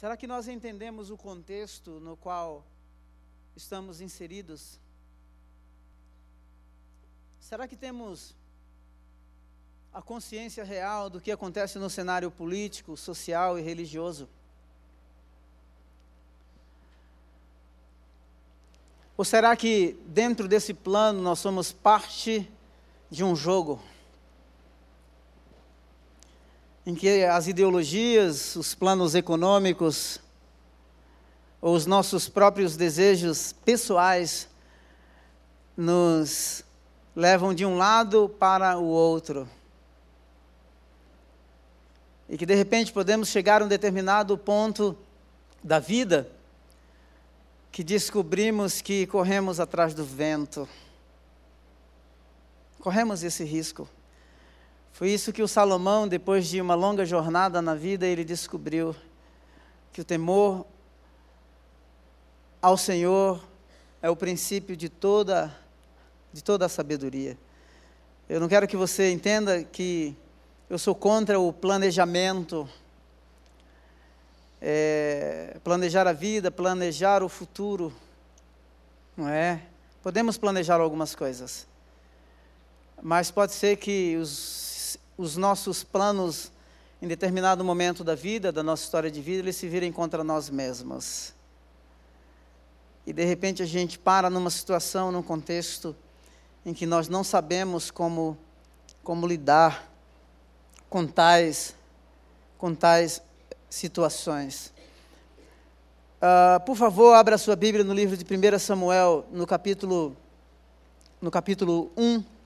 Será que nós entendemos o contexto no qual estamos inseridos? Será que temos a consciência real do que acontece no cenário político, social e religioso? Ou será que dentro desse plano nós somos parte de um jogo? Em que as ideologias, os planos econômicos, ou os nossos próprios desejos pessoais nos levam de um lado para o outro. E que de repente podemos chegar a um determinado ponto da vida que descobrimos que corremos atrás do vento. Corremos esse risco. Foi isso que o Salomão, depois de uma longa jornada na vida, ele descobriu que o temor ao Senhor é o princípio de toda de toda a sabedoria. Eu não quero que você entenda que eu sou contra o planejamento é, planejar a vida, planejar o futuro, não é? Podemos planejar algumas coisas, mas pode ser que os, os nossos planos, em determinado momento da vida, da nossa história de vida, eles se virem contra nós mesmos. E de repente a gente para numa situação, num contexto em que nós não sabemos como, como lidar com tais, com tais situações. Uh, por favor, abra sua Bíblia no livro de 1 Samuel, no capítulo, no capítulo 1.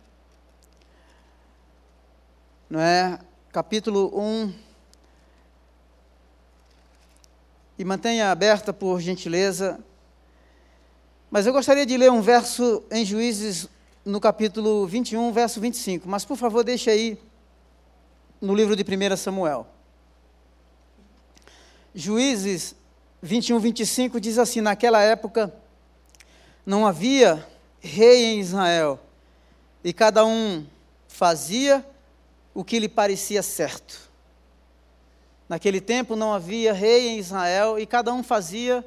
Não é? Capítulo 1. E mantenha aberta, por gentileza. Mas eu gostaria de ler um verso em Juízes, no capítulo 21, verso 25. Mas, por favor, deixe aí no livro de 1 Samuel. Juízes 21, 25 diz assim: Naquela época não havia rei em Israel, e cada um fazia o que lhe parecia certo. Naquele tempo não havia rei em Israel e cada um fazia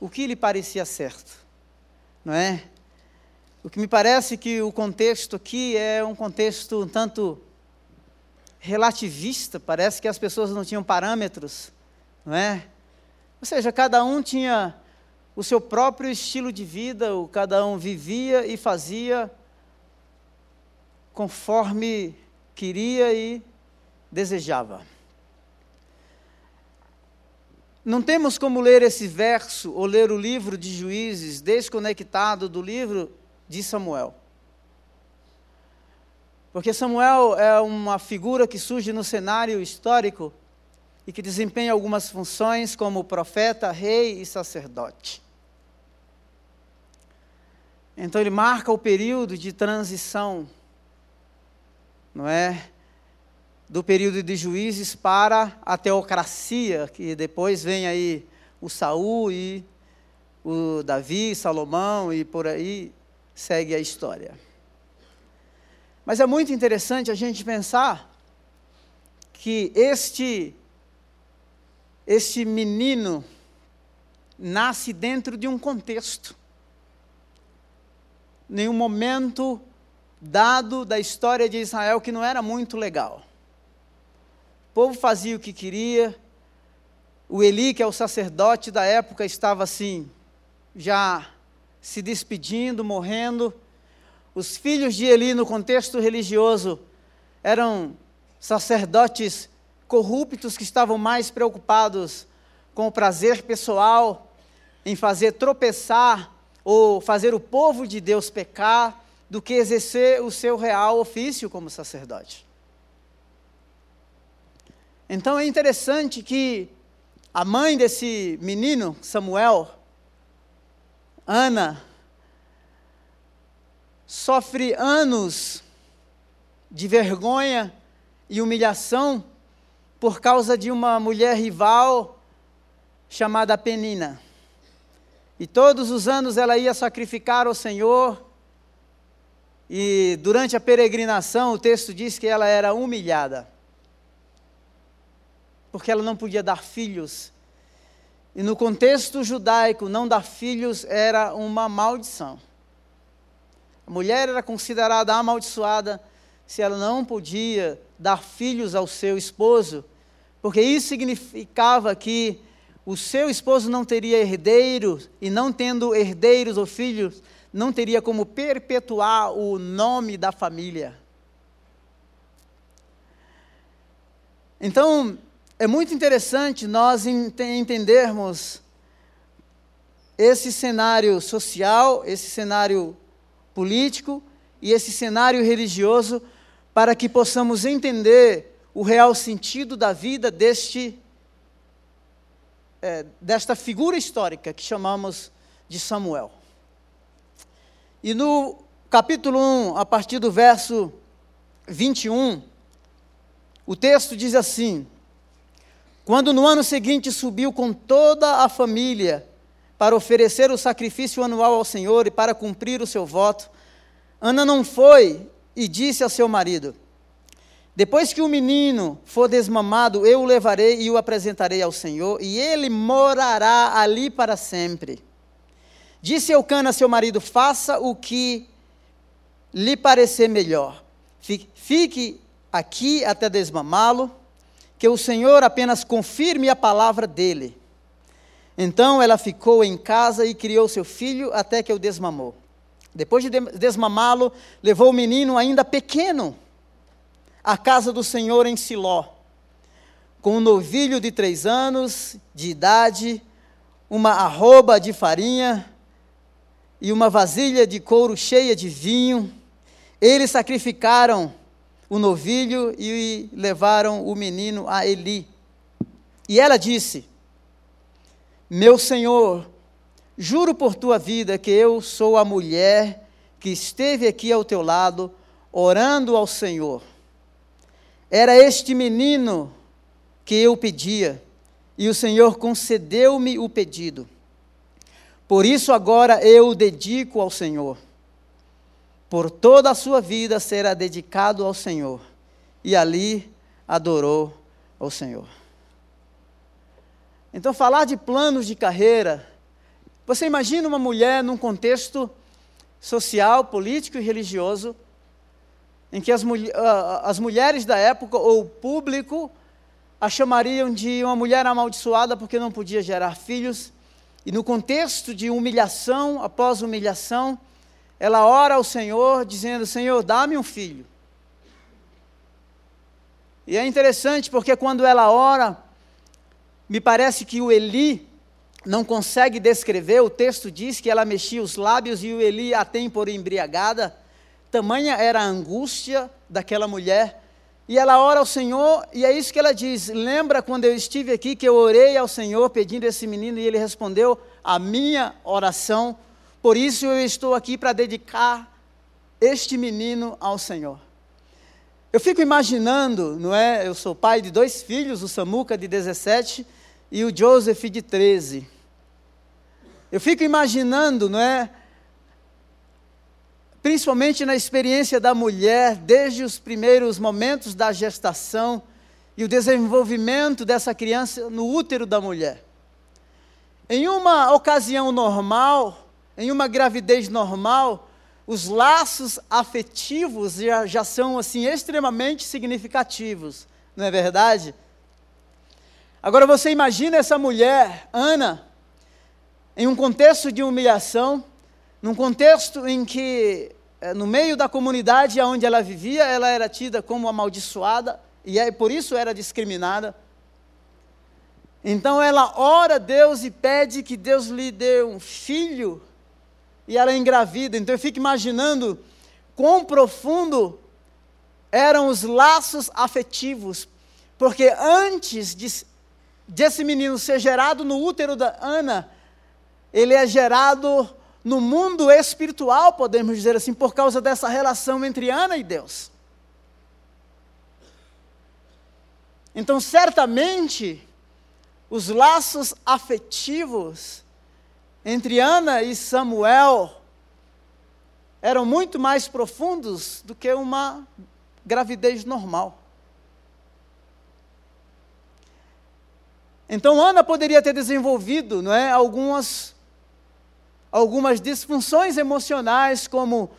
o que lhe parecia certo. Não é? O que me parece que o contexto aqui é um contexto um tanto relativista, parece que as pessoas não tinham parâmetros não é? Ou seja, cada um tinha o seu próprio estilo de vida, o cada um vivia e fazia conforme queria e desejava. Não temos como ler esse verso ou ler o livro de Juízes desconectado do livro de Samuel. Porque Samuel é uma figura que surge no cenário histórico e que desempenha algumas funções como profeta, rei e sacerdote. Então ele marca o período de transição, não é? Do período de juízes para a teocracia, que depois vem aí o Saul e o Davi, Salomão e por aí segue a história. Mas é muito interessante a gente pensar que este este menino nasce dentro de um contexto. Nenhum momento dado da história de Israel que não era muito legal. O povo fazia o que queria. O Eli, que é o sacerdote da época, estava assim, já se despedindo, morrendo. Os filhos de Eli, no contexto religioso, eram sacerdotes corruptos que estavam mais preocupados com o prazer pessoal, em fazer tropeçar ou fazer o povo de Deus pecar, do que exercer o seu real ofício como sacerdote. Então é interessante que a mãe desse menino, Samuel, Ana, sofre anos de vergonha e humilhação por causa de uma mulher rival chamada Penina. E todos os anos ela ia sacrificar ao Senhor. E durante a peregrinação, o texto diz que ela era humilhada. Porque ela não podia dar filhos. E no contexto judaico, não dar filhos era uma maldição. A mulher era considerada amaldiçoada se ela não podia dar filhos ao seu esposo, porque isso significava que o seu esposo não teria herdeiros, e não tendo herdeiros ou filhos, não teria como perpetuar o nome da família. Então, é muito interessante nós entendermos esse cenário social, esse cenário político e esse cenário religioso para que possamos entender o real sentido da vida deste é, desta figura histórica que chamamos de Samuel. E no capítulo 1, a partir do verso 21, o texto diz assim: Quando no ano seguinte subiu com toda a família para oferecer o sacrifício anual ao Senhor e para cumprir o seu voto, Ana não foi e disse ao seu marido: Depois que o menino for desmamado, eu o levarei e o apresentarei ao Senhor, e ele morará ali para sempre. Disse Eucana, seu marido: Faça o que lhe parecer melhor. Fique aqui até desmamá-lo, que o Senhor apenas confirme a palavra dele. Então ela ficou em casa e criou seu filho até que o desmamou. Depois de desmamá-lo, levou o menino ainda pequeno à casa do Senhor em Siló, com um novilho de três anos de idade, uma arroba de farinha e uma vasilha de couro cheia de vinho. Eles sacrificaram o novilho e levaram o menino a Eli. E ela disse: Meu senhor, juro por tua vida que eu sou a mulher que esteve aqui ao teu lado, orando ao Senhor. Era este menino que eu pedia, e o Senhor concedeu-me o pedido. Por isso agora eu o dedico ao Senhor. Por toda a sua vida será dedicado ao Senhor. E ali adorou ao Senhor. Então, falar de planos de carreira, você imagina uma mulher num contexto social, político e religioso, em que as, as mulheres da época, ou o público, a chamariam de uma mulher amaldiçoada porque não podia gerar filhos e no contexto de humilhação após humilhação, ela ora ao Senhor, dizendo: Senhor, dá-me um filho. E é interessante porque quando ela ora, me parece que o Eli não consegue descrever, o texto diz que ela mexia os lábios e o Eli a tem por embriagada. Tamanha era a angústia daquela mulher e ela ora ao Senhor, e é isso que ela diz: Lembra quando eu estive aqui que eu orei ao Senhor pedindo esse menino e ele respondeu a minha oração, por isso eu estou aqui para dedicar este menino ao Senhor. Eu fico imaginando, não é? Eu sou pai de dois filhos, o Samuca de 17 e o Joseph de 13. Eu fico imaginando, não é? Principalmente na experiência da mulher, desde os primeiros momentos da gestação e o desenvolvimento dessa criança no útero da mulher. Em uma ocasião normal, em uma gravidez normal, os laços afetivos já, já são assim extremamente significativos, não é verdade? Agora você imagina essa mulher, Ana, em um contexto de humilhação, num contexto em que, eh, no meio da comunidade onde ela vivia, ela era tida como amaldiçoada e é, por isso era discriminada. Então ela ora a Deus e pede que Deus lhe dê um filho e ela é engravida. Então eu fico imaginando quão profundo eram os laços afetivos, porque antes de, desse menino ser gerado no útero da Ana, ele é gerado no mundo espiritual, podemos dizer assim, por causa dessa relação entre Ana e Deus. Então, certamente, os laços afetivos entre Ana e Samuel eram muito mais profundos do que uma gravidez normal. Então Ana poderia ter desenvolvido, não é, algumas algumas disfunções emocionais como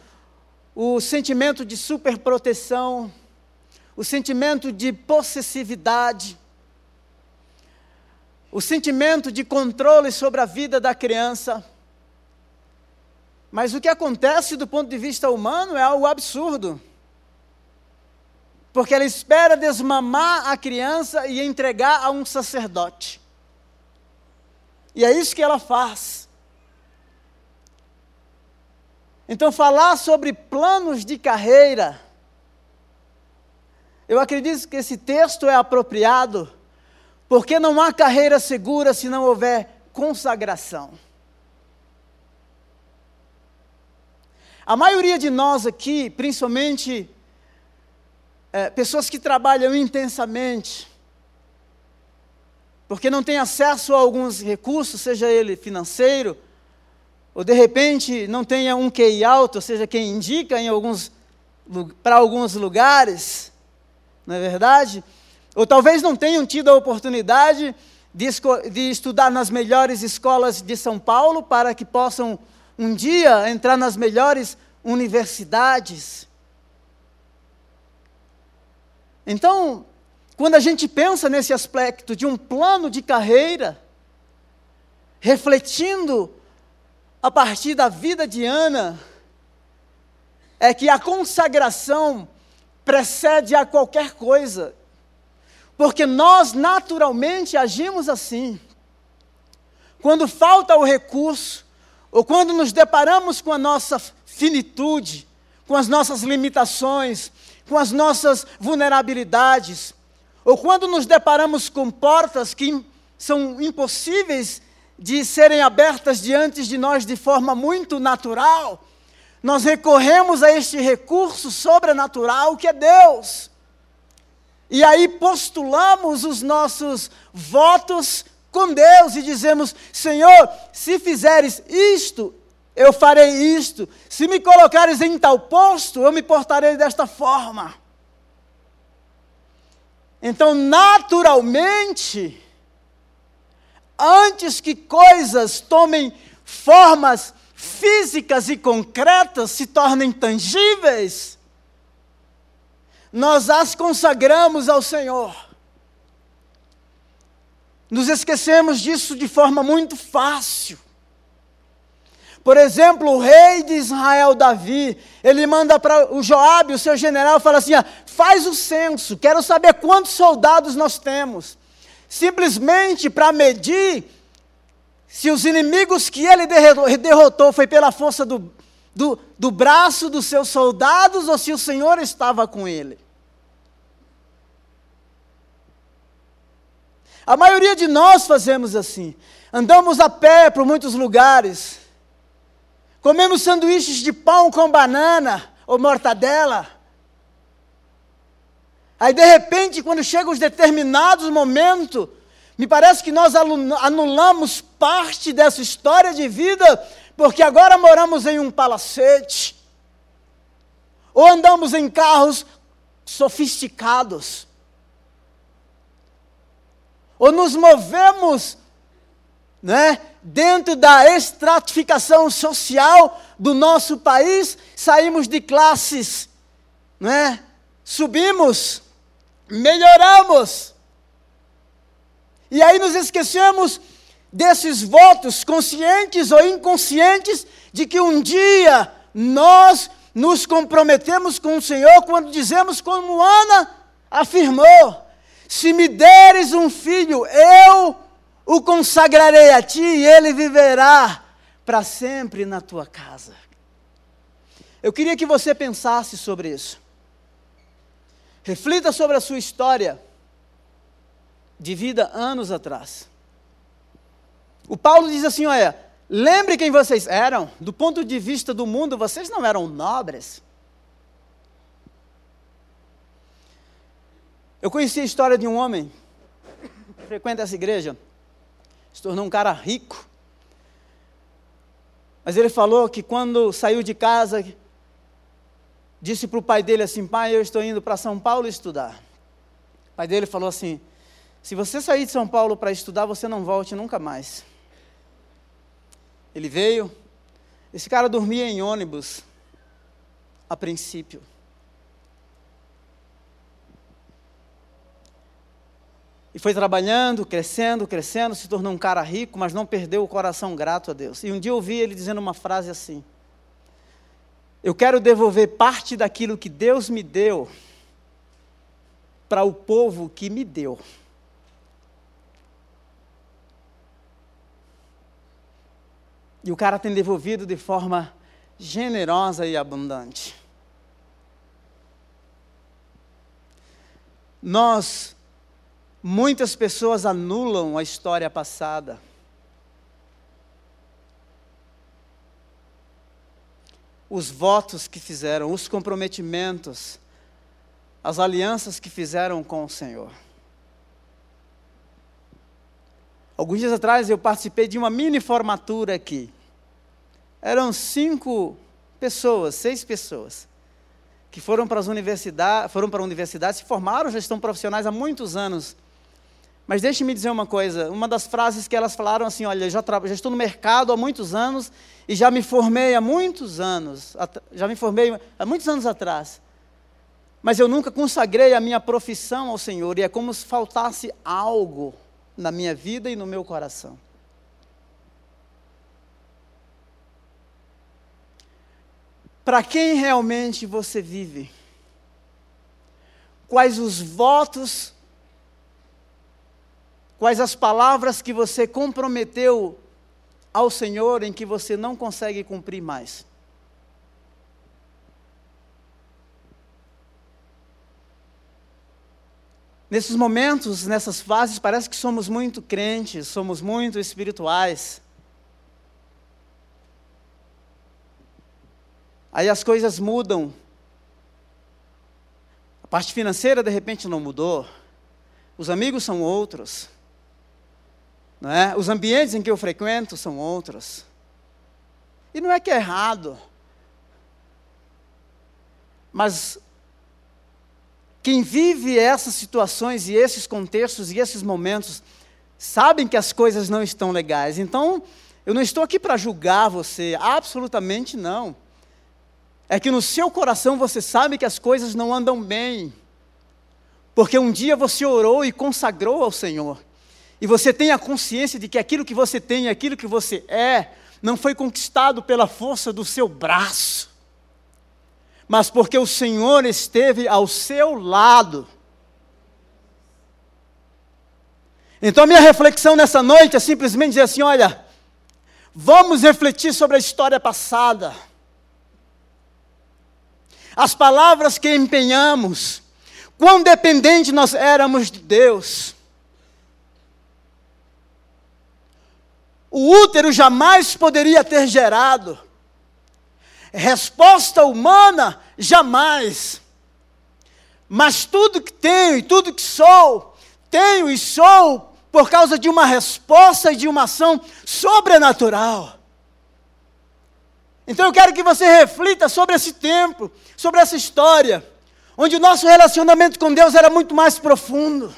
o sentimento de superproteção, o sentimento de possessividade, o sentimento de controle sobre a vida da criança. Mas o que acontece do ponto de vista humano é algo absurdo. Porque ela espera desmamar a criança e entregar a um sacerdote. E é isso que ela faz. Então, falar sobre planos de carreira, eu acredito que esse texto é apropriado, porque não há carreira segura se não houver consagração. A maioria de nós aqui, principalmente é, pessoas que trabalham intensamente, porque não tem acesso a alguns recursos, seja ele financeiro, ou de repente não tenha um QI alto, ou seja, quem indica alguns para alguns lugares, não é verdade? Ou talvez não tenham tido a oportunidade de, de estudar nas melhores escolas de São Paulo para que possam um dia entrar nas melhores universidades. Então, quando a gente pensa nesse aspecto de um plano de carreira, refletindo a partir da vida de Ana, é que a consagração precede a qualquer coisa, porque nós naturalmente agimos assim. Quando falta o recurso, ou quando nos deparamos com a nossa finitude, com as nossas limitações, com as nossas vulnerabilidades, ou quando nos deparamos com portas que são impossíveis de serem abertas diante de nós de forma muito natural, nós recorremos a este recurso sobrenatural que é Deus. E aí postulamos os nossos votos com Deus e dizemos: Senhor, se fizeres isto, eu farei isto. Se me colocares em tal posto, eu me portarei desta forma. Então, naturalmente, antes que coisas tomem formas físicas e concretas, se tornem tangíveis, nós as consagramos ao Senhor. Nos esquecemos disso de forma muito fácil. Por exemplo, o rei de Israel, Davi, ele manda para o Joabe, o seu general, fala assim: ah, faz o censo, quero saber quantos soldados nós temos. Simplesmente para medir se os inimigos que ele derrotou foi pela força do, do, do braço dos seus soldados ou se o Senhor estava com ele. A maioria de nós fazemos assim. Andamos a pé por muitos lugares Comemos sanduíches de pão com banana ou mortadela. Aí, de repente, quando chegam os determinados momentos, me parece que nós anulamos parte dessa história de vida, porque agora moramos em um palacete, ou andamos em carros sofisticados, ou nos movemos né, dentro da estratificação social do nosso país, saímos de classes, né, subimos, melhoramos. E aí nos esquecemos desses votos, conscientes ou inconscientes, de que um dia nós nos comprometemos com o Senhor quando dizemos, como Ana afirmou: se me deres um filho, eu o consagrarei a ti e ele viverá para sempre na tua casa. Eu queria que você pensasse sobre isso. Reflita sobre a sua história de vida anos atrás. O Paulo diz assim: olha, lembre quem vocês eram, do ponto de vista do mundo, vocês não eram nobres. Eu conheci a história de um homem, frequenta essa igreja, se tornou um cara rico. Mas ele falou que quando saiu de casa, disse para o pai dele assim: Pai, eu estou indo para São Paulo estudar. O pai dele falou assim: Se você sair de São Paulo para estudar, você não volte nunca mais. Ele veio, esse cara dormia em ônibus, a princípio. E foi trabalhando, crescendo, crescendo, se tornou um cara rico, mas não perdeu o coração grato a Deus. E um dia eu ouvi ele dizendo uma frase assim: Eu quero devolver parte daquilo que Deus me deu para o povo que me deu. E o cara tem devolvido de forma generosa e abundante. Nós, muitas pessoas anulam a história passada. Os votos que fizeram, os comprometimentos, as alianças que fizeram com o Senhor. Alguns dias atrás eu participei de uma mini formatura aqui. Eram cinco pessoas, seis pessoas, que foram para as universidades, foram para a universidade, se formaram, já estão profissionais há muitos anos. Mas deixe-me dizer uma coisa, uma das frases que elas falaram assim, olha, já, já estou no mercado há muitos anos e já me formei há muitos anos, já me formei há muitos anos atrás. Mas eu nunca consagrei a minha profissão ao Senhor e é como se faltasse algo na minha vida e no meu coração. Para quem realmente você vive? Quais os votos, quais as palavras que você comprometeu ao Senhor em que você não consegue cumprir mais? Nesses momentos, nessas fases, parece que somos muito crentes, somos muito espirituais. Aí as coisas mudam. A parte financeira, de repente, não mudou. Os amigos são outros. Não é? Os ambientes em que eu frequento são outros. E não é que é errado. Mas quem vive essas situações e esses contextos e esses momentos, sabem que as coisas não estão legais. Então, eu não estou aqui para julgar você, absolutamente não. É que no seu coração você sabe que as coisas não andam bem. Porque um dia você orou e consagrou ao Senhor. E você tem a consciência de que aquilo que você tem, aquilo que você é, não foi conquistado pela força do seu braço mas porque o Senhor esteve ao seu lado. Então, a minha reflexão nessa noite é simplesmente dizer assim: olha, vamos refletir sobre a história passada. As palavras que empenhamos, quão dependente nós éramos de Deus. O útero jamais poderia ter gerado. Resposta humana, jamais. Mas tudo que tenho e tudo que sou, tenho e sou por causa de uma resposta e de uma ação sobrenatural. Então eu quero que você reflita sobre esse tempo, sobre essa história, onde o nosso relacionamento com Deus era muito mais profundo.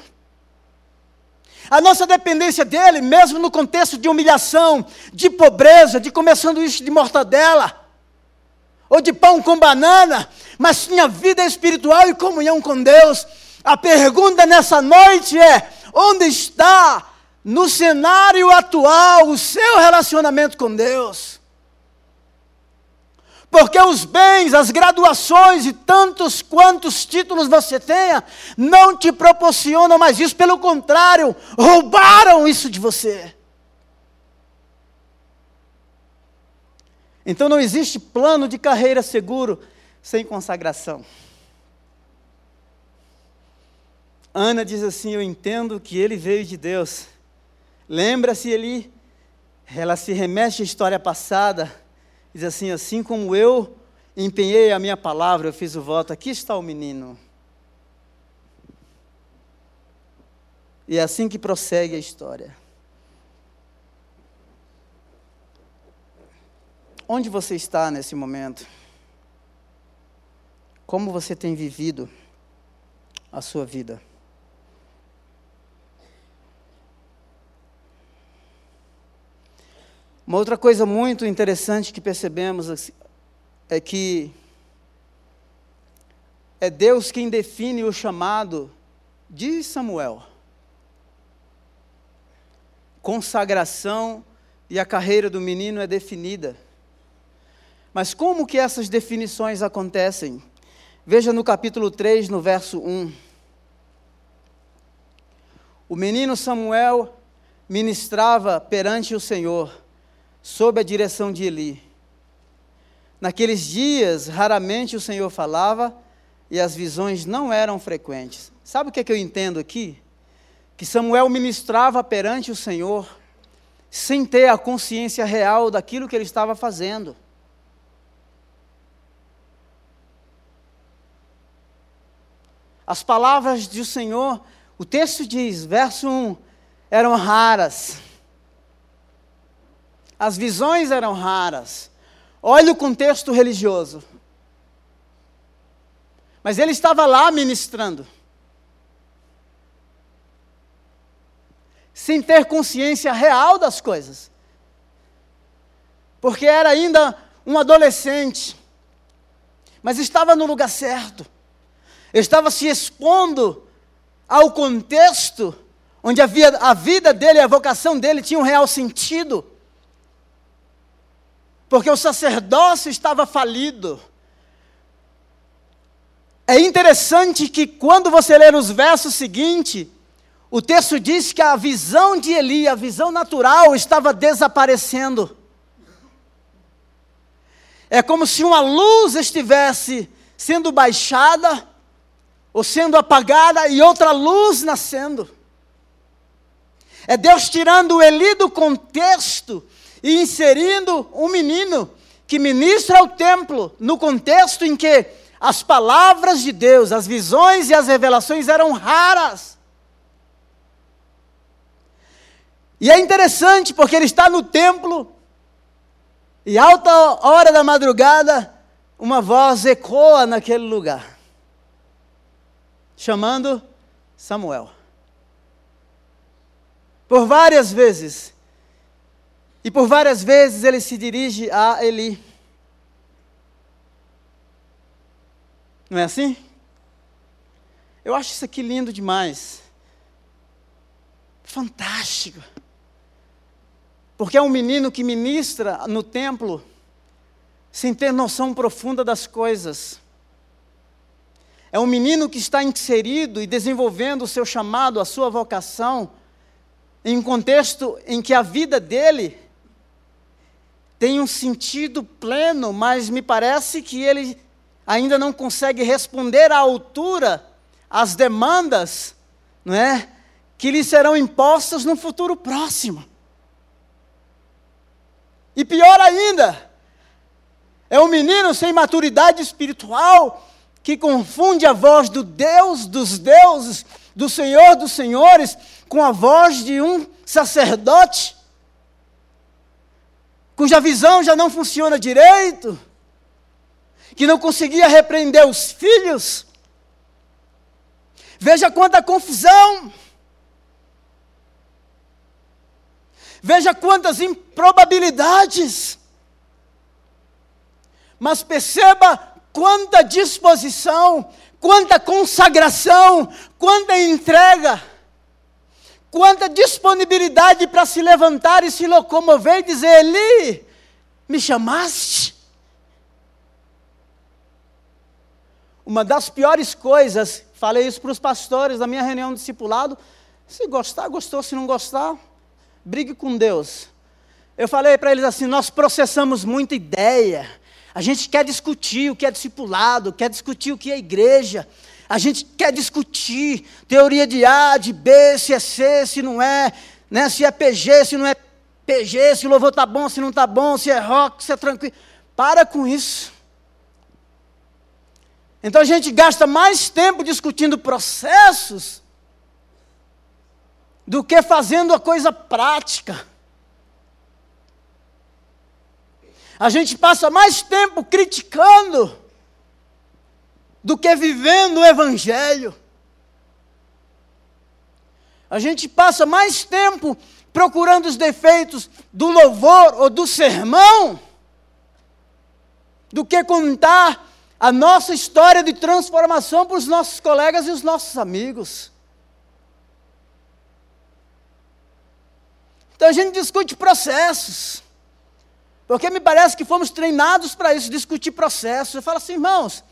A nossa dependência dele, mesmo no contexto de humilhação, de pobreza, de comer sanduíche de mortadela, ou de pão com banana, mas tinha vida espiritual e comunhão com Deus. A pergunta nessa noite é: onde está no cenário atual o seu relacionamento com Deus? Porque os bens, as graduações e tantos quantos títulos você tenha, não te proporcionam mais isso, pelo contrário, roubaram isso de você. Então não existe plano de carreira seguro sem consagração. Ana diz assim: Eu entendo que ele veio de Deus. Lembra-se ele, ela se remete à história passada, diz assim: Assim como eu empenhei a minha palavra, eu fiz o voto, aqui está o menino. E é assim que prossegue a história. Onde você está nesse momento? Como você tem vivido a sua vida? Uma outra coisa muito interessante que percebemos assim, é que é Deus quem define o chamado de Samuel. Consagração e a carreira do menino é definida. Mas como que essas definições acontecem? Veja no capítulo 3, no verso 1. O menino Samuel ministrava perante o Senhor, sob a direção de Eli. Naqueles dias, raramente o Senhor falava e as visões não eram frequentes. Sabe o que, é que eu entendo aqui? Que Samuel ministrava perante o Senhor sem ter a consciência real daquilo que ele estava fazendo. As palavras do Senhor, o texto diz, verso 1, eram raras. As visões eram raras. Olha o contexto religioso. Mas ele estava lá ministrando. Sem ter consciência real das coisas. Porque era ainda um adolescente. Mas estava no lugar certo. Estava se expondo ao contexto onde havia a vida dele, a vocação dele tinha um real sentido. Porque o sacerdócio estava falido. É interessante que quando você ler os versos seguintes, o texto diz que a visão de Eli, a visão natural, estava desaparecendo. É como se uma luz estivesse sendo baixada ou sendo apagada e outra luz nascendo. É Deus tirando Eli do contexto e inserindo um menino que ministra ao templo no contexto em que as palavras de Deus, as visões e as revelações eram raras. E é interessante porque ele está no templo e alta hora da madrugada uma voz ecoa naquele lugar, chamando Samuel por várias vezes. E por várias vezes ele se dirige a Eli. Não é assim? Eu acho isso aqui lindo demais. Fantástico. Porque é um menino que ministra no templo sem ter noção profunda das coisas. É um menino que está inserido e desenvolvendo o seu chamado, a sua vocação em um contexto em que a vida dele tem um sentido pleno, mas me parece que ele ainda não consegue responder à altura às demandas, não é, que lhe serão impostas no futuro próximo. E pior ainda, é um menino sem maturidade espiritual que confunde a voz do Deus dos deuses, do Senhor dos senhores, com a voz de um sacerdote, cuja visão já não funciona direito, que não conseguia repreender os filhos. Veja quanta confusão. Veja quantas improbabilidades. Mas perceba quanta disposição, quanta consagração, quanta entrega quanta disponibilidade para se levantar e se locomover e dizer: Eli, me chamaste? Uma das piores coisas, falei isso para os pastores da minha reunião de discipulado: se gostar, gostou, se não gostar, brigue com Deus. Eu falei para eles assim: nós processamos muita ideia, a gente quer discutir o que é discipulado, quer discutir o que é igreja, a gente quer discutir teoria de A, de B, se é C, se não é, né? se é PG, se não é PG, se o louvor está bom, se não está bom, se é rock, se é tranquilo. Para com isso. Então a gente gasta mais tempo discutindo processos do que fazendo a coisa prática. A gente passa mais tempo criticando do que vivendo o Evangelho. A gente passa mais tempo procurando os defeitos do louvor ou do sermão do que contar a nossa história de transformação para os nossos colegas e os nossos amigos. Então a gente discute processos. Porque me parece que fomos treinados para isso, discutir processos. Eu falo assim, irmãos,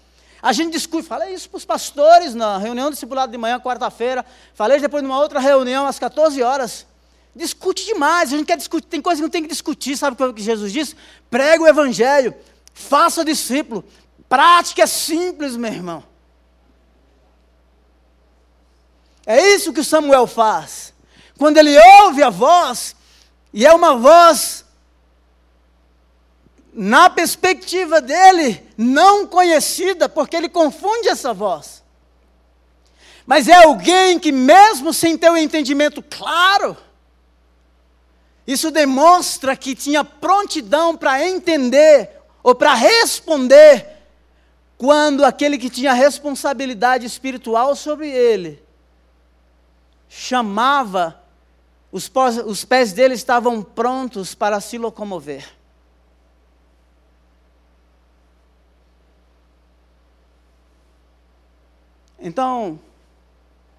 a gente discute, falei isso para os pastores na reunião discipulado de manhã, quarta-feira, falei depois numa outra reunião às 14 horas. Discute demais, a gente quer discutir, tem coisa que não tem que discutir, sabe o que Jesus disse? Prega o evangelho, faça discípulo. Prática é simples, meu irmão. É isso que Samuel faz. Quando ele ouve a voz, e é uma voz, na perspectiva dele, não conhecida, porque ele confunde essa voz. Mas é alguém que, mesmo sem ter o um entendimento claro, isso demonstra que tinha prontidão para entender ou para responder quando aquele que tinha responsabilidade espiritual sobre ele chamava, os, pés dele estavam prontos para se locomover. Então,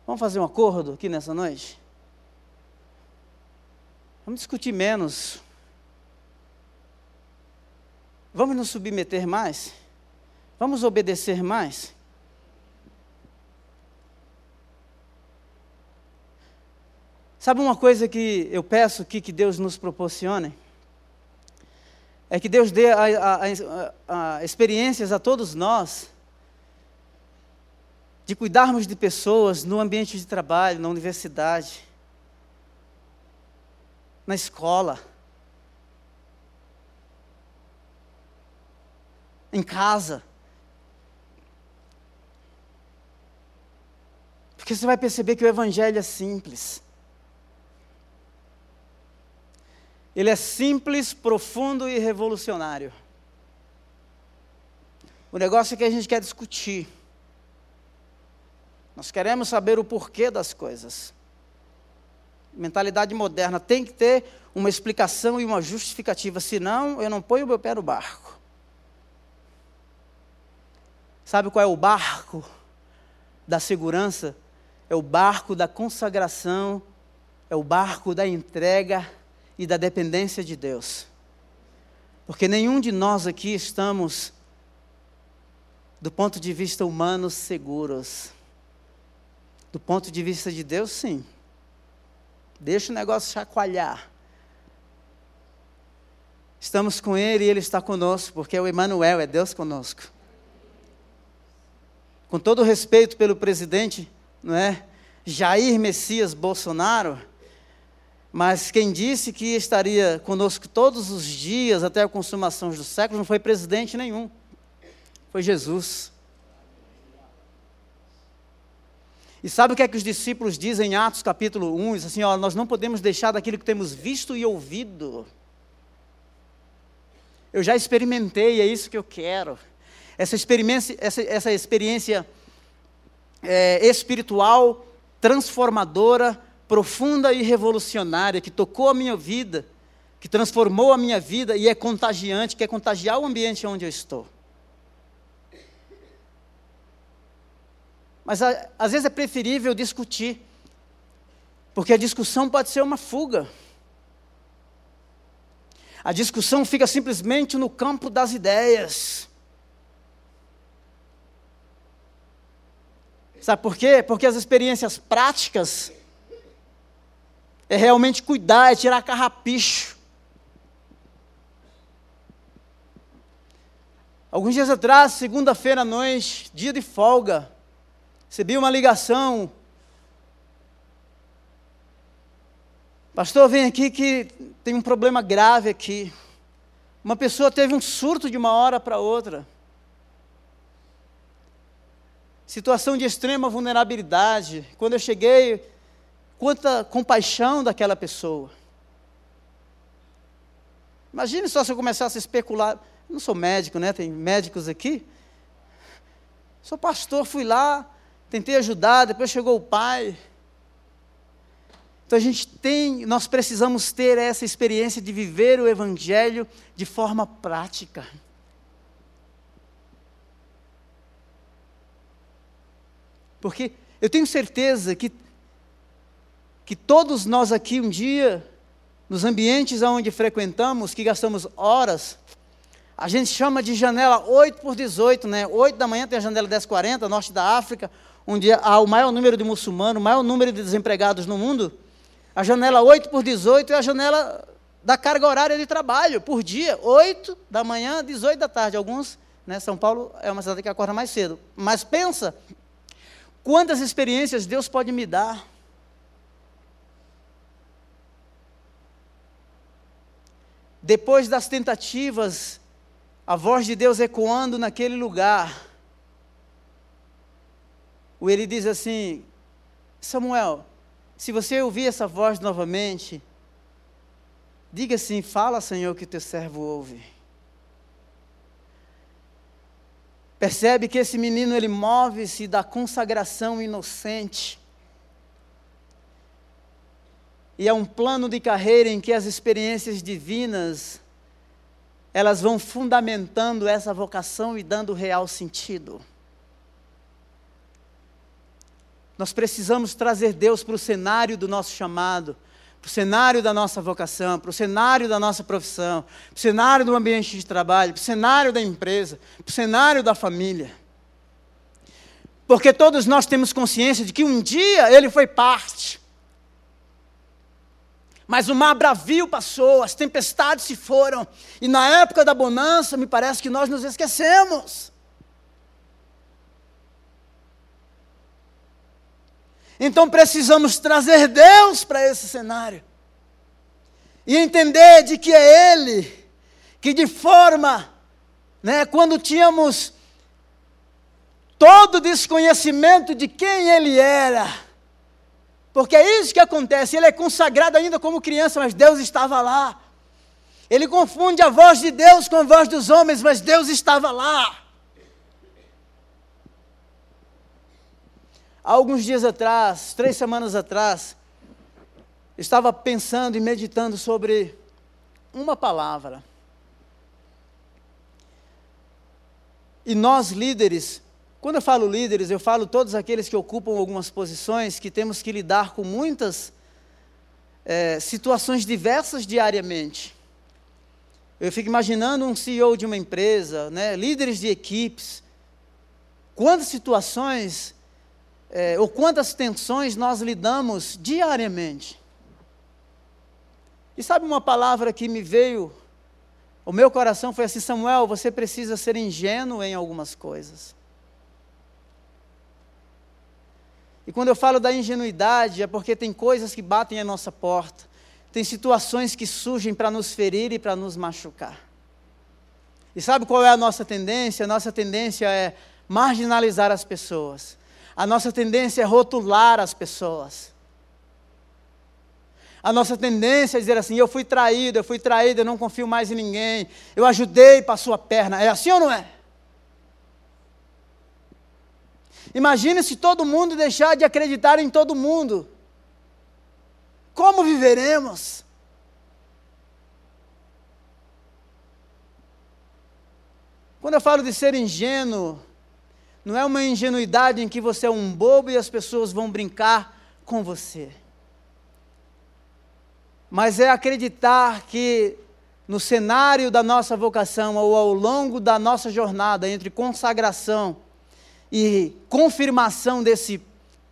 vamos fazer um acordo aqui nessa noite? Vamos discutir menos. Vamos nos submeter mais? Vamos obedecer mais? Sabe uma coisa que eu peço aqui que Deus nos proporcione? É que Deus dê a, a, a, experiências a todos nós de cuidarmos de pessoas no ambiente de trabalho, na universidade, na escola, em casa. Porque você vai perceber que o Evangelho é simples. Ele é simples, profundo e revolucionário. O negócio é que a gente quer discutir. Nós queremos saber o porquê das coisas. Mentalidade moderna tem que ter uma explicação e uma justificativa, senão eu não ponho o meu pé no barco. Sabe qual é o barco da segurança? É o barco da consagração, é o barco da entrega e da dependência de Deus. Porque nenhum de nós aqui estamos, do ponto de vista humano, seguros. Do ponto de vista de Deus, sim. Deixa o negócio chacoalhar. Estamos com Ele e Ele está conosco, porque é o Emmanuel, é Deus conosco. Com todo o respeito pelo presidente, não é? Jair Messias Bolsonaro, mas quem disse que estaria conosco todos os dias até a consumação dos séculos não foi presidente nenhum, foi Jesus. E sabe o que é que os discípulos dizem em Atos capítulo 1? Diz assim, ó, nós não podemos deixar daquilo que temos visto e ouvido. Eu já experimentei, é isso que eu quero. Essa experiência, essa, essa experiência é, espiritual, transformadora, profunda e revolucionária que tocou a minha vida, que transformou a minha vida e é contagiante, quer contagiar o ambiente onde eu estou. Mas às vezes é preferível discutir, porque a discussão pode ser uma fuga. A discussão fica simplesmente no campo das ideias. Sabe por quê? Porque as experiências práticas é realmente cuidar, é tirar carrapicho. Alguns dias atrás, segunda-feira à noite, dia de folga, recebi uma ligação. Pastor, vem aqui que tem um problema grave aqui. Uma pessoa teve um surto de uma hora para outra. Situação de extrema vulnerabilidade. Quando eu cheguei, quanta compaixão daquela pessoa. Imagine só se eu começasse a especular. Eu não sou médico, né? Tem médicos aqui. Sou pastor, fui lá, tentei ajudar, depois chegou o pai. Então a gente tem, nós precisamos ter essa experiência de viver o Evangelho de forma prática. Porque eu tenho certeza que, que todos nós aqui um dia, nos ambientes onde frequentamos, que gastamos horas, a gente chama de janela 8 por 18, né? 8 da manhã tem a janela 1040, norte da África, onde há o maior número de muçulmanos, o maior número de desempregados no mundo. A janela 8 por 18 é a janela da carga horária de trabalho por dia, 8 da manhã, 18 da tarde. Alguns, né, São Paulo é uma cidade que acorda mais cedo. Mas pensa, quantas experiências Deus pode me dar. Depois das tentativas a voz de Deus ecoando naquele lugar. O ele diz assim: Samuel, se você ouvir essa voz novamente, diga assim: Fala, Senhor, que teu servo ouve. Percebe que esse menino ele move-se da consagração inocente. E é um plano de carreira em que as experiências divinas elas vão fundamentando essa vocação e dando real sentido. Nós precisamos trazer Deus para o cenário do nosso chamado, para o cenário da nossa vocação, para o cenário da nossa profissão, para o cenário do ambiente de trabalho, para o cenário da empresa, para o cenário da família. Porque todos nós temos consciência de que um dia ele foi parte. Mas o mar bravio passou, as tempestades se foram, e na época da bonança, me parece que nós nos esquecemos. Então precisamos trazer Deus para esse cenário. E entender de que é Ele que de forma, né, quando tínhamos todo desconhecimento de quem Ele era, porque é isso que acontece. Ele é consagrado ainda como criança, mas Deus estava lá. Ele confunde a voz de Deus com a voz dos homens, mas Deus estava lá. Há alguns dias atrás, três semanas atrás, estava pensando e meditando sobre uma palavra. E nós, líderes, quando eu falo líderes, eu falo todos aqueles que ocupam algumas posições, que temos que lidar com muitas é, situações diversas diariamente. Eu fico imaginando um CEO de uma empresa, né, líderes de equipes, quantas situações é, ou quantas tensões nós lidamos diariamente. E sabe uma palavra que me veio, o meu coração foi assim: Samuel, você precisa ser ingênuo em algumas coisas. E quando eu falo da ingenuidade, é porque tem coisas que batem à nossa porta, tem situações que surgem para nos ferir e para nos machucar. E sabe qual é a nossa tendência? A nossa tendência é marginalizar as pessoas. A nossa tendência é rotular as pessoas. A nossa tendência é dizer assim: eu fui traído, eu fui traído, eu não confio mais em ninguém. Eu ajudei para a sua perna. É assim ou não é? Imagine se todo mundo deixar de acreditar em todo mundo. Como viveremos? Quando eu falo de ser ingênuo, não é uma ingenuidade em que você é um bobo e as pessoas vão brincar com você. Mas é acreditar que no cenário da nossa vocação ou ao longo da nossa jornada entre consagração e confirmação desse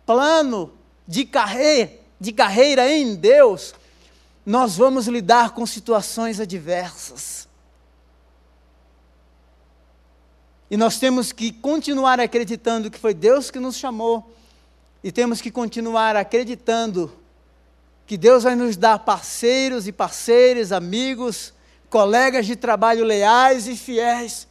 plano de carreira, de carreira em Deus, nós vamos lidar com situações adversas. E nós temos que continuar acreditando que foi Deus que nos chamou, e temos que continuar acreditando que Deus vai nos dar parceiros e parceiras, amigos, colegas de trabalho leais e fiéis,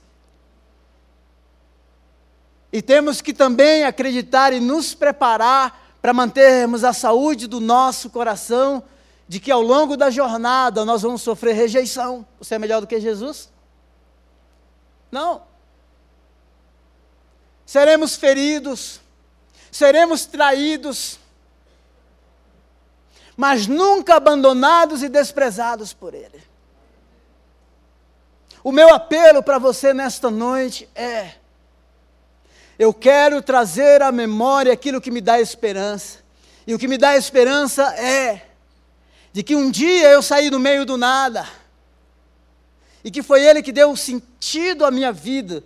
e temos que também acreditar e nos preparar para mantermos a saúde do nosso coração, de que ao longo da jornada nós vamos sofrer rejeição. Você é melhor do que Jesus? Não. Seremos feridos, seremos traídos, mas nunca abandonados e desprezados por Ele. O meu apelo para você nesta noite é: eu quero trazer à memória aquilo que me dá esperança. E o que me dá esperança é de que um dia eu saí do meio do nada, e que foi Ele que deu sentido à minha vida,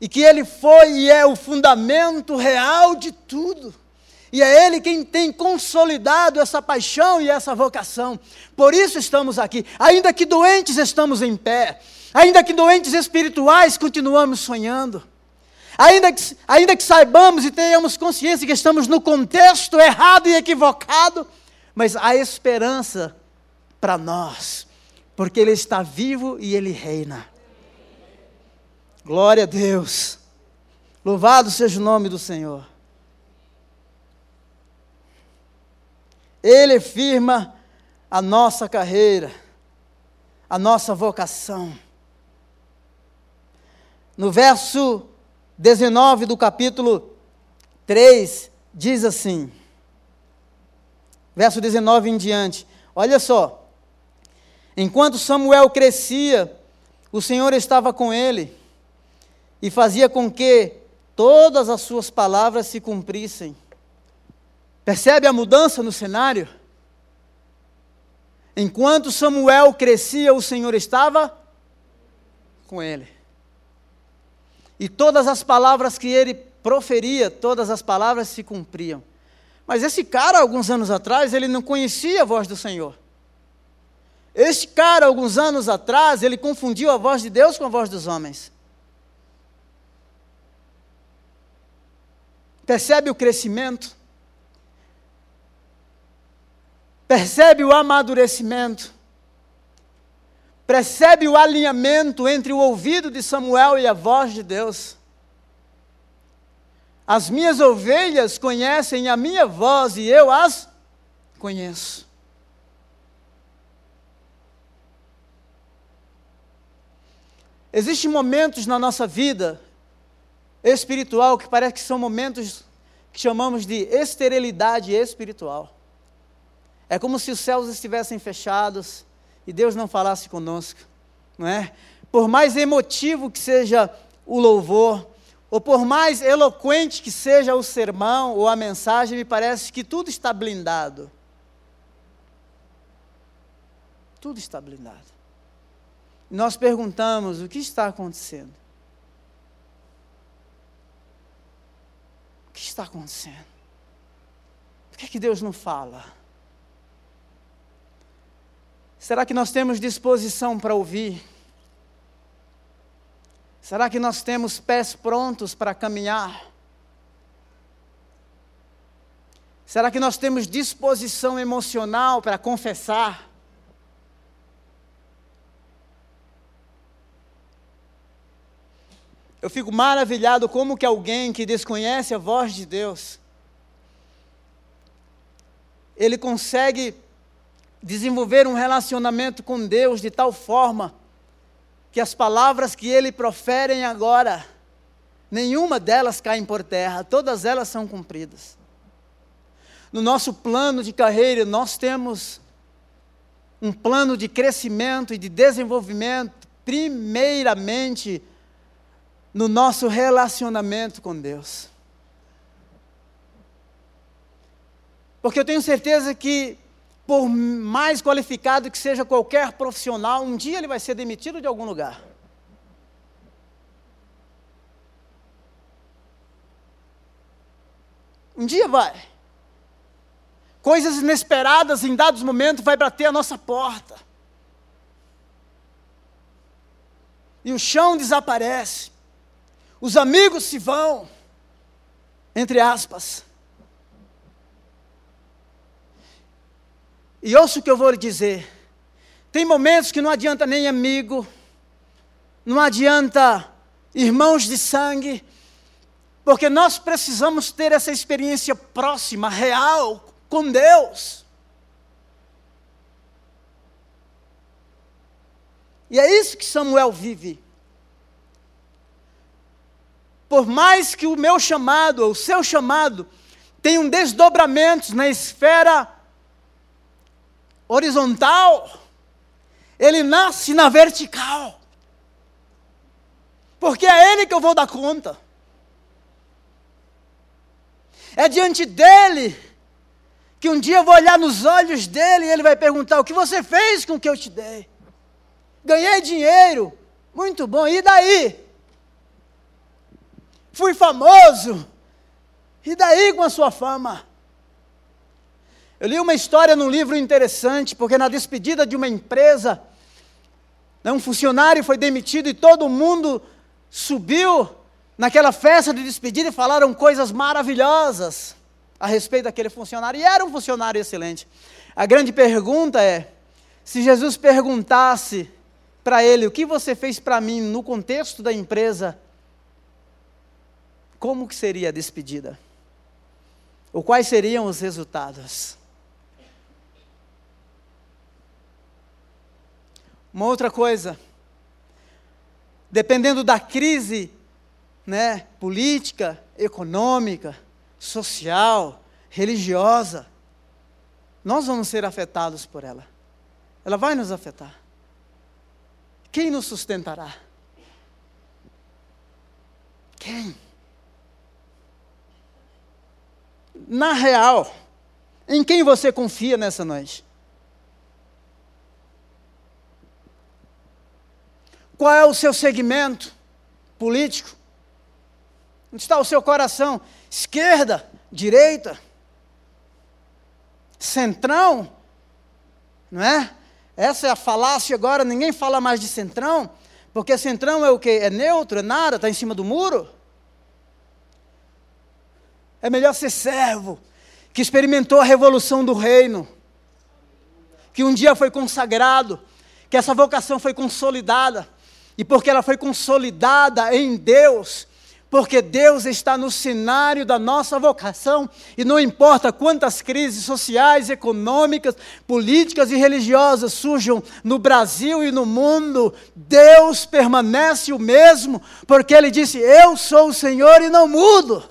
e que Ele foi e é o fundamento real de tudo. E é Ele quem tem consolidado essa paixão e essa vocação. Por isso estamos aqui. Ainda que doentes, estamos em pé. Ainda que doentes espirituais, continuamos sonhando. Ainda que, ainda que saibamos e tenhamos consciência que estamos no contexto errado e equivocado, mas há esperança para nós, porque Ele está vivo e Ele reina. Glória a Deus. Louvado seja o nome do Senhor. Ele firma a nossa carreira, a nossa vocação. No verso 19 do capítulo 3, diz assim: verso 19 em diante, olha só. Enquanto Samuel crescia, o Senhor estava com ele e fazia com que todas as suas palavras se cumprissem. Percebe a mudança no cenário? Enquanto Samuel crescia, o Senhor estava com ele. E todas as palavras que ele proferia, todas as palavras se cumpriam. Mas esse cara, alguns anos atrás, ele não conhecia a voz do Senhor. Este cara, alguns anos atrás, ele confundiu a voz de Deus com a voz dos homens. Percebe o crescimento? percebe o amadurecimento, percebe o alinhamento entre o ouvido de Samuel e a voz de Deus. As minhas ovelhas conhecem a minha voz e eu as conheço. Existem momentos na nossa vida espiritual que parece que são momentos que chamamos de esterilidade espiritual. É como se os céus estivessem fechados e Deus não falasse conosco, não é? Por mais emotivo que seja o louvor, ou por mais eloquente que seja o sermão ou a mensagem, me parece que tudo está blindado. Tudo está blindado. Nós perguntamos: o que está acontecendo? Que está acontecendo? Por que, é que Deus não fala? Será que nós temos disposição para ouvir? Será que nós temos pés prontos para caminhar? Será que nós temos disposição emocional para confessar? Eu fico maravilhado como que alguém que desconhece a voz de Deus, ele consegue desenvolver um relacionamento com Deus de tal forma que as palavras que ele proferem agora, nenhuma delas caem por terra, todas elas são cumpridas. No nosso plano de carreira, nós temos um plano de crescimento e de desenvolvimento, primeiramente no nosso relacionamento com Deus. Porque eu tenho certeza que por mais qualificado que seja qualquer profissional, um dia ele vai ser demitido de algum lugar. Um dia vai. Coisas inesperadas em dados momentos vai bater a nossa porta. E o chão desaparece. Os amigos se vão. Entre aspas. E ouça o que eu vou lhe dizer. Tem momentos que não adianta nem amigo, não adianta irmãos de sangue, porque nós precisamos ter essa experiência próxima, real, com Deus. E é isso que Samuel vive. Por mais que o meu chamado, o seu chamado, tenham desdobramentos na esfera horizontal, ele nasce na vertical. Porque é ele que eu vou dar conta. É diante dele que um dia eu vou olhar nos olhos dele e ele vai perguntar: O que você fez com o que eu te dei? Ganhei dinheiro, muito bom, e daí? Fui famoso, e daí com a sua fama? Eu li uma história num livro interessante, porque na despedida de uma empresa, né, um funcionário foi demitido e todo mundo subiu naquela festa de despedida e falaram coisas maravilhosas a respeito daquele funcionário. E era um funcionário excelente. A grande pergunta é: se Jesus perguntasse para ele o que você fez para mim no contexto da empresa, como que seria a despedida? Ou quais seriam os resultados? Uma outra coisa, dependendo da crise né, política, econômica, social, religiosa, nós vamos ser afetados por ela. Ela vai nos afetar. Quem nos sustentará? Quem? Na real, em quem você confia nessa noite? Qual é o seu segmento político? Onde está o seu coração? Esquerda, direita, centrão, não é? Essa é a falácia agora, ninguém fala mais de centrão, porque centrão é o que? É neutro, é nada, está em cima do muro. É melhor ser servo, que experimentou a revolução do reino, que um dia foi consagrado, que essa vocação foi consolidada, e porque ela foi consolidada em Deus, porque Deus está no cenário da nossa vocação, e não importa quantas crises sociais, econômicas, políticas e religiosas surjam no Brasil e no mundo, Deus permanece o mesmo, porque Ele disse: Eu sou o Senhor e não mudo.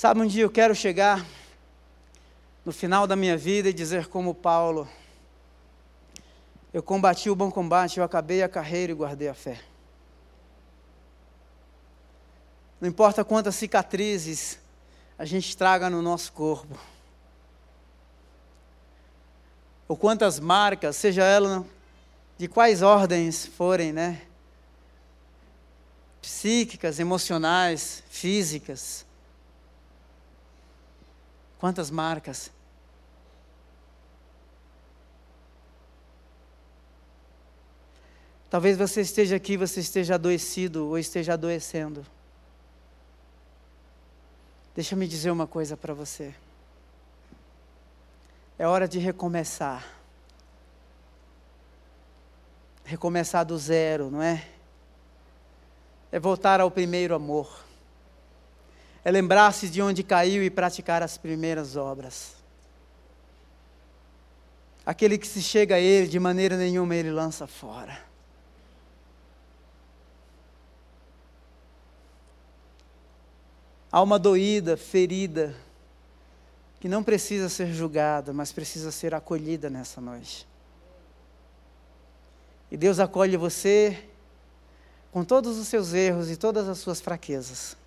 Sabe, um dia eu quero chegar no final da minha vida e dizer como Paulo, eu combati o bom combate, eu acabei a carreira e guardei a fé. Não importa quantas cicatrizes a gente traga no nosso corpo, ou quantas marcas, seja ela de quais ordens forem, né? Psíquicas, emocionais, físicas. Quantas marcas? Talvez você esteja aqui, você esteja adoecido ou esteja adoecendo. Deixa me dizer uma coisa para você. É hora de recomeçar. Recomeçar do zero, não é? É voltar ao primeiro amor é lembrar-se de onde caiu e praticar as primeiras obras. Aquele que se chega a Ele, de maneira nenhuma Ele lança fora. Alma doída, ferida, que não precisa ser julgada, mas precisa ser acolhida nessa noite. E Deus acolhe você com todos os seus erros e todas as suas fraquezas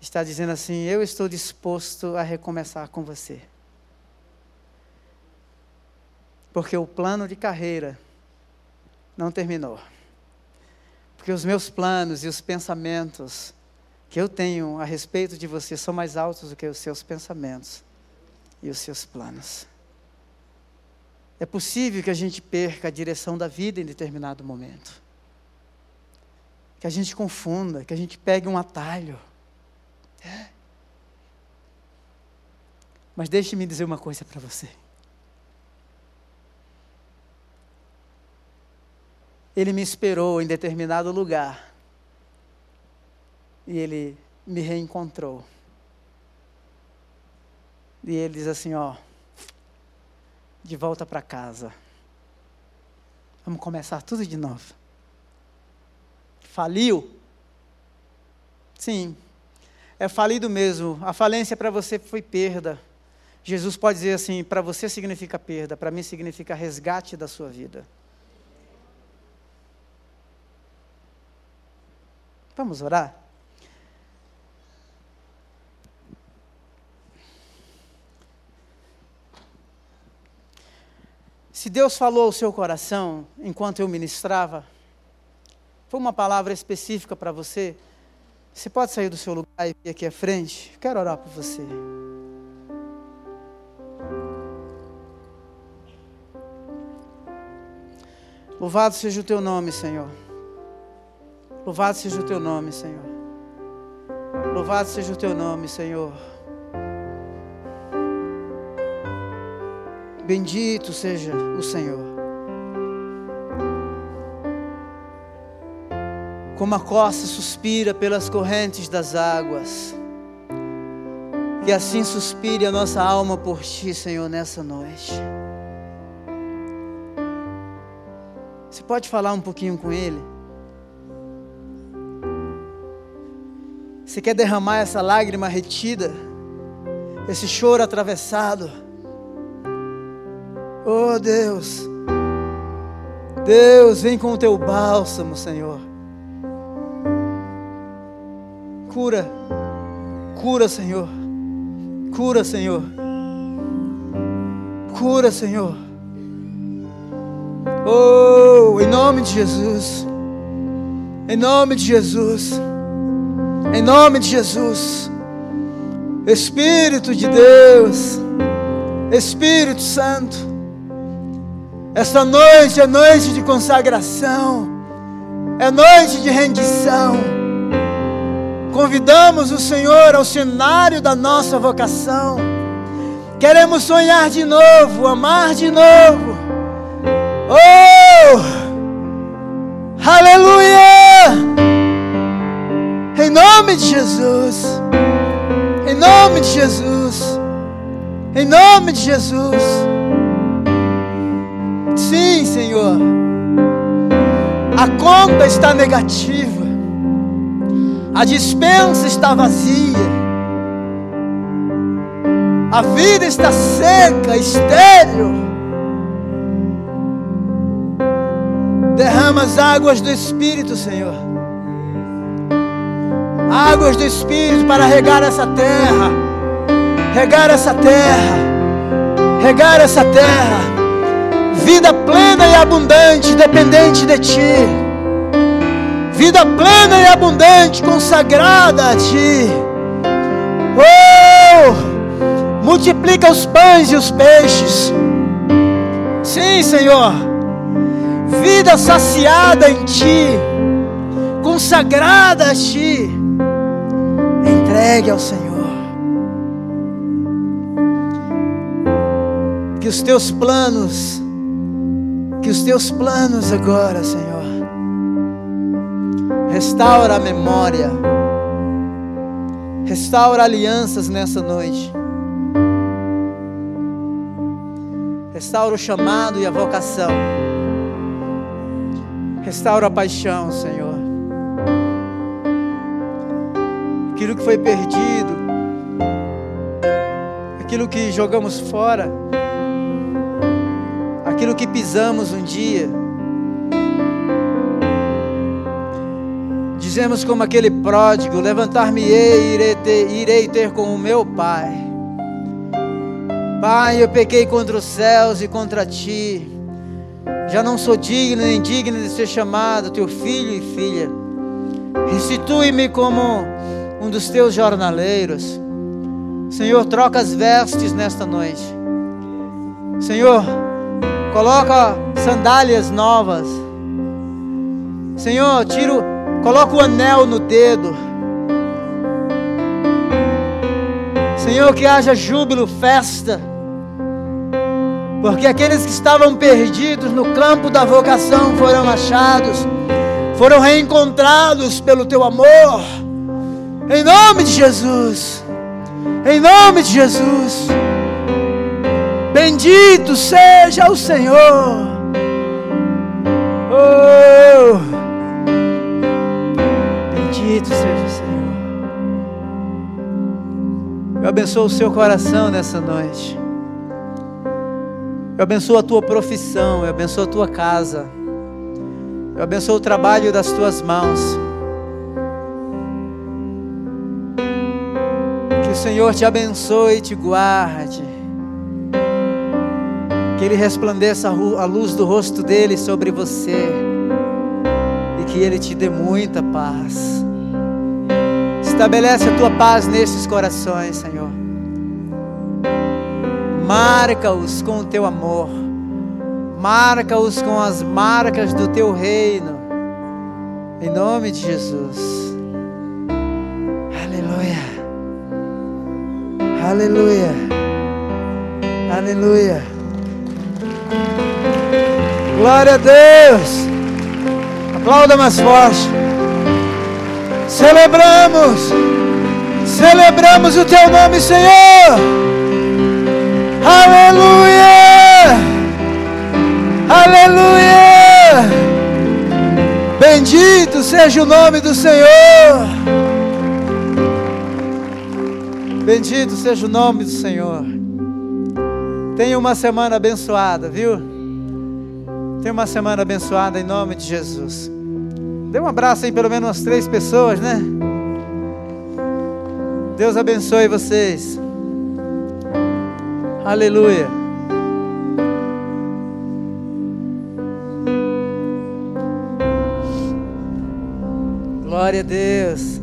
está dizendo assim: Eu estou disposto a recomeçar com você. Porque o plano de carreira não terminou. Porque os meus planos e os pensamentos que eu tenho a respeito de você são mais altos do que os seus pensamentos e os seus planos. É possível que a gente perca a direção da vida em determinado momento. Que a gente confunda, que a gente pegue um atalho. Mas deixe-me dizer uma coisa para você. Ele me esperou em determinado lugar. E ele me reencontrou. E ele diz assim: Ó, de volta para casa. Vamos começar tudo de novo. faliu? Sim, é falido mesmo. A falência para você foi perda. Jesus pode dizer assim: para você significa perda, para mim significa resgate da sua vida. Vamos orar? Se Deus falou ao seu coração enquanto eu ministrava, foi uma palavra específica para você, você pode sair do seu lugar e vir aqui à frente? Quero orar por você. Louvado seja o teu nome, Senhor. Louvado seja o teu nome, Senhor. Louvado seja o teu nome, Senhor. Bendito seja o Senhor. Como a costa suspira pelas correntes das águas, que assim suspire a nossa alma por ti, Senhor, nessa noite. Você pode falar um pouquinho com Ele? Você quer derramar essa lágrima retida, esse choro atravessado? Oh Deus, Deus, vem com o teu bálsamo, Senhor. Cura, cura, Senhor. Cura, Senhor. Cura, Senhor. Oh, em nome de Jesus. Em nome de Jesus. Em nome de Jesus. Espírito de Deus. Espírito Santo. Esta noite é noite de consagração. É noite de rendição. Convidamos o Senhor ao cenário da nossa vocação. Queremos sonhar de novo, amar de novo. Oh! Aleluia! Em nome de Jesus. Em nome de Jesus. Em nome de Jesus. Sim, Senhor. A conta está negativa. A dispensa está vazia. A vida está seca, estéril. Derrama as águas do Espírito, Senhor. Águas do Espírito para regar essa terra, regar essa terra, regar essa terra, vida plena e abundante, dependente de Ti, vida plena e abundante, consagrada a Ti. Oh, multiplica os pães e os peixes. Sim, Senhor, vida saciada em Ti, consagrada a Ti entregue ao Senhor. Que os teus planos, que os teus planos agora, Senhor, restaura a memória, restaura alianças nessa noite. Restaura o chamado e a vocação. Restaura a paixão, Senhor. aquilo que foi perdido, aquilo que jogamos fora, aquilo que pisamos um dia. Dizemos como aquele pródigo: Levantar-me-ei, irei ter, irei ter com o meu Pai. Pai, eu pequei contra os céus e contra ti. Já não sou digno nem digno de ser chamado teu filho e filha. Restitui-me como um dos teus jornaleiros. Senhor, troca as vestes nesta noite. Senhor, coloca sandálias novas. Senhor, tiro, coloca o anel no dedo. Senhor, que haja júbilo, festa. Porque aqueles que estavam perdidos no campo da vocação foram achados, foram reencontrados pelo teu amor. Em nome de Jesus. Em nome de Jesus. Bendito seja o Senhor. Bendito seja o Senhor. Eu abençoo o seu coração nessa noite. Eu abençoo a tua profissão, eu abençoo a tua casa. Eu abençoo o trabalho das tuas mãos. Que o Senhor te abençoe e te guarde. Que Ele resplandeça a luz do rosto dele sobre você. E que Ele te dê muita paz. Estabelece a tua paz nesses corações, Senhor. Marca-os com o teu amor. Marca-os com as marcas do teu reino. Em nome de Jesus. Aleluia. Aleluia. Aleluia. Glória a Deus. Aplauda mais forte. Celebramos. Celebramos o teu nome, Senhor. Aleluia. Aleluia! Bendito seja o nome do Senhor. Bendito seja o nome do Senhor. Tenha uma semana abençoada, viu? Tenha uma semana abençoada em nome de Jesus. Dê um abraço aí, pelo menos umas três pessoas, né? Deus abençoe vocês. Aleluia. Glória a Deus.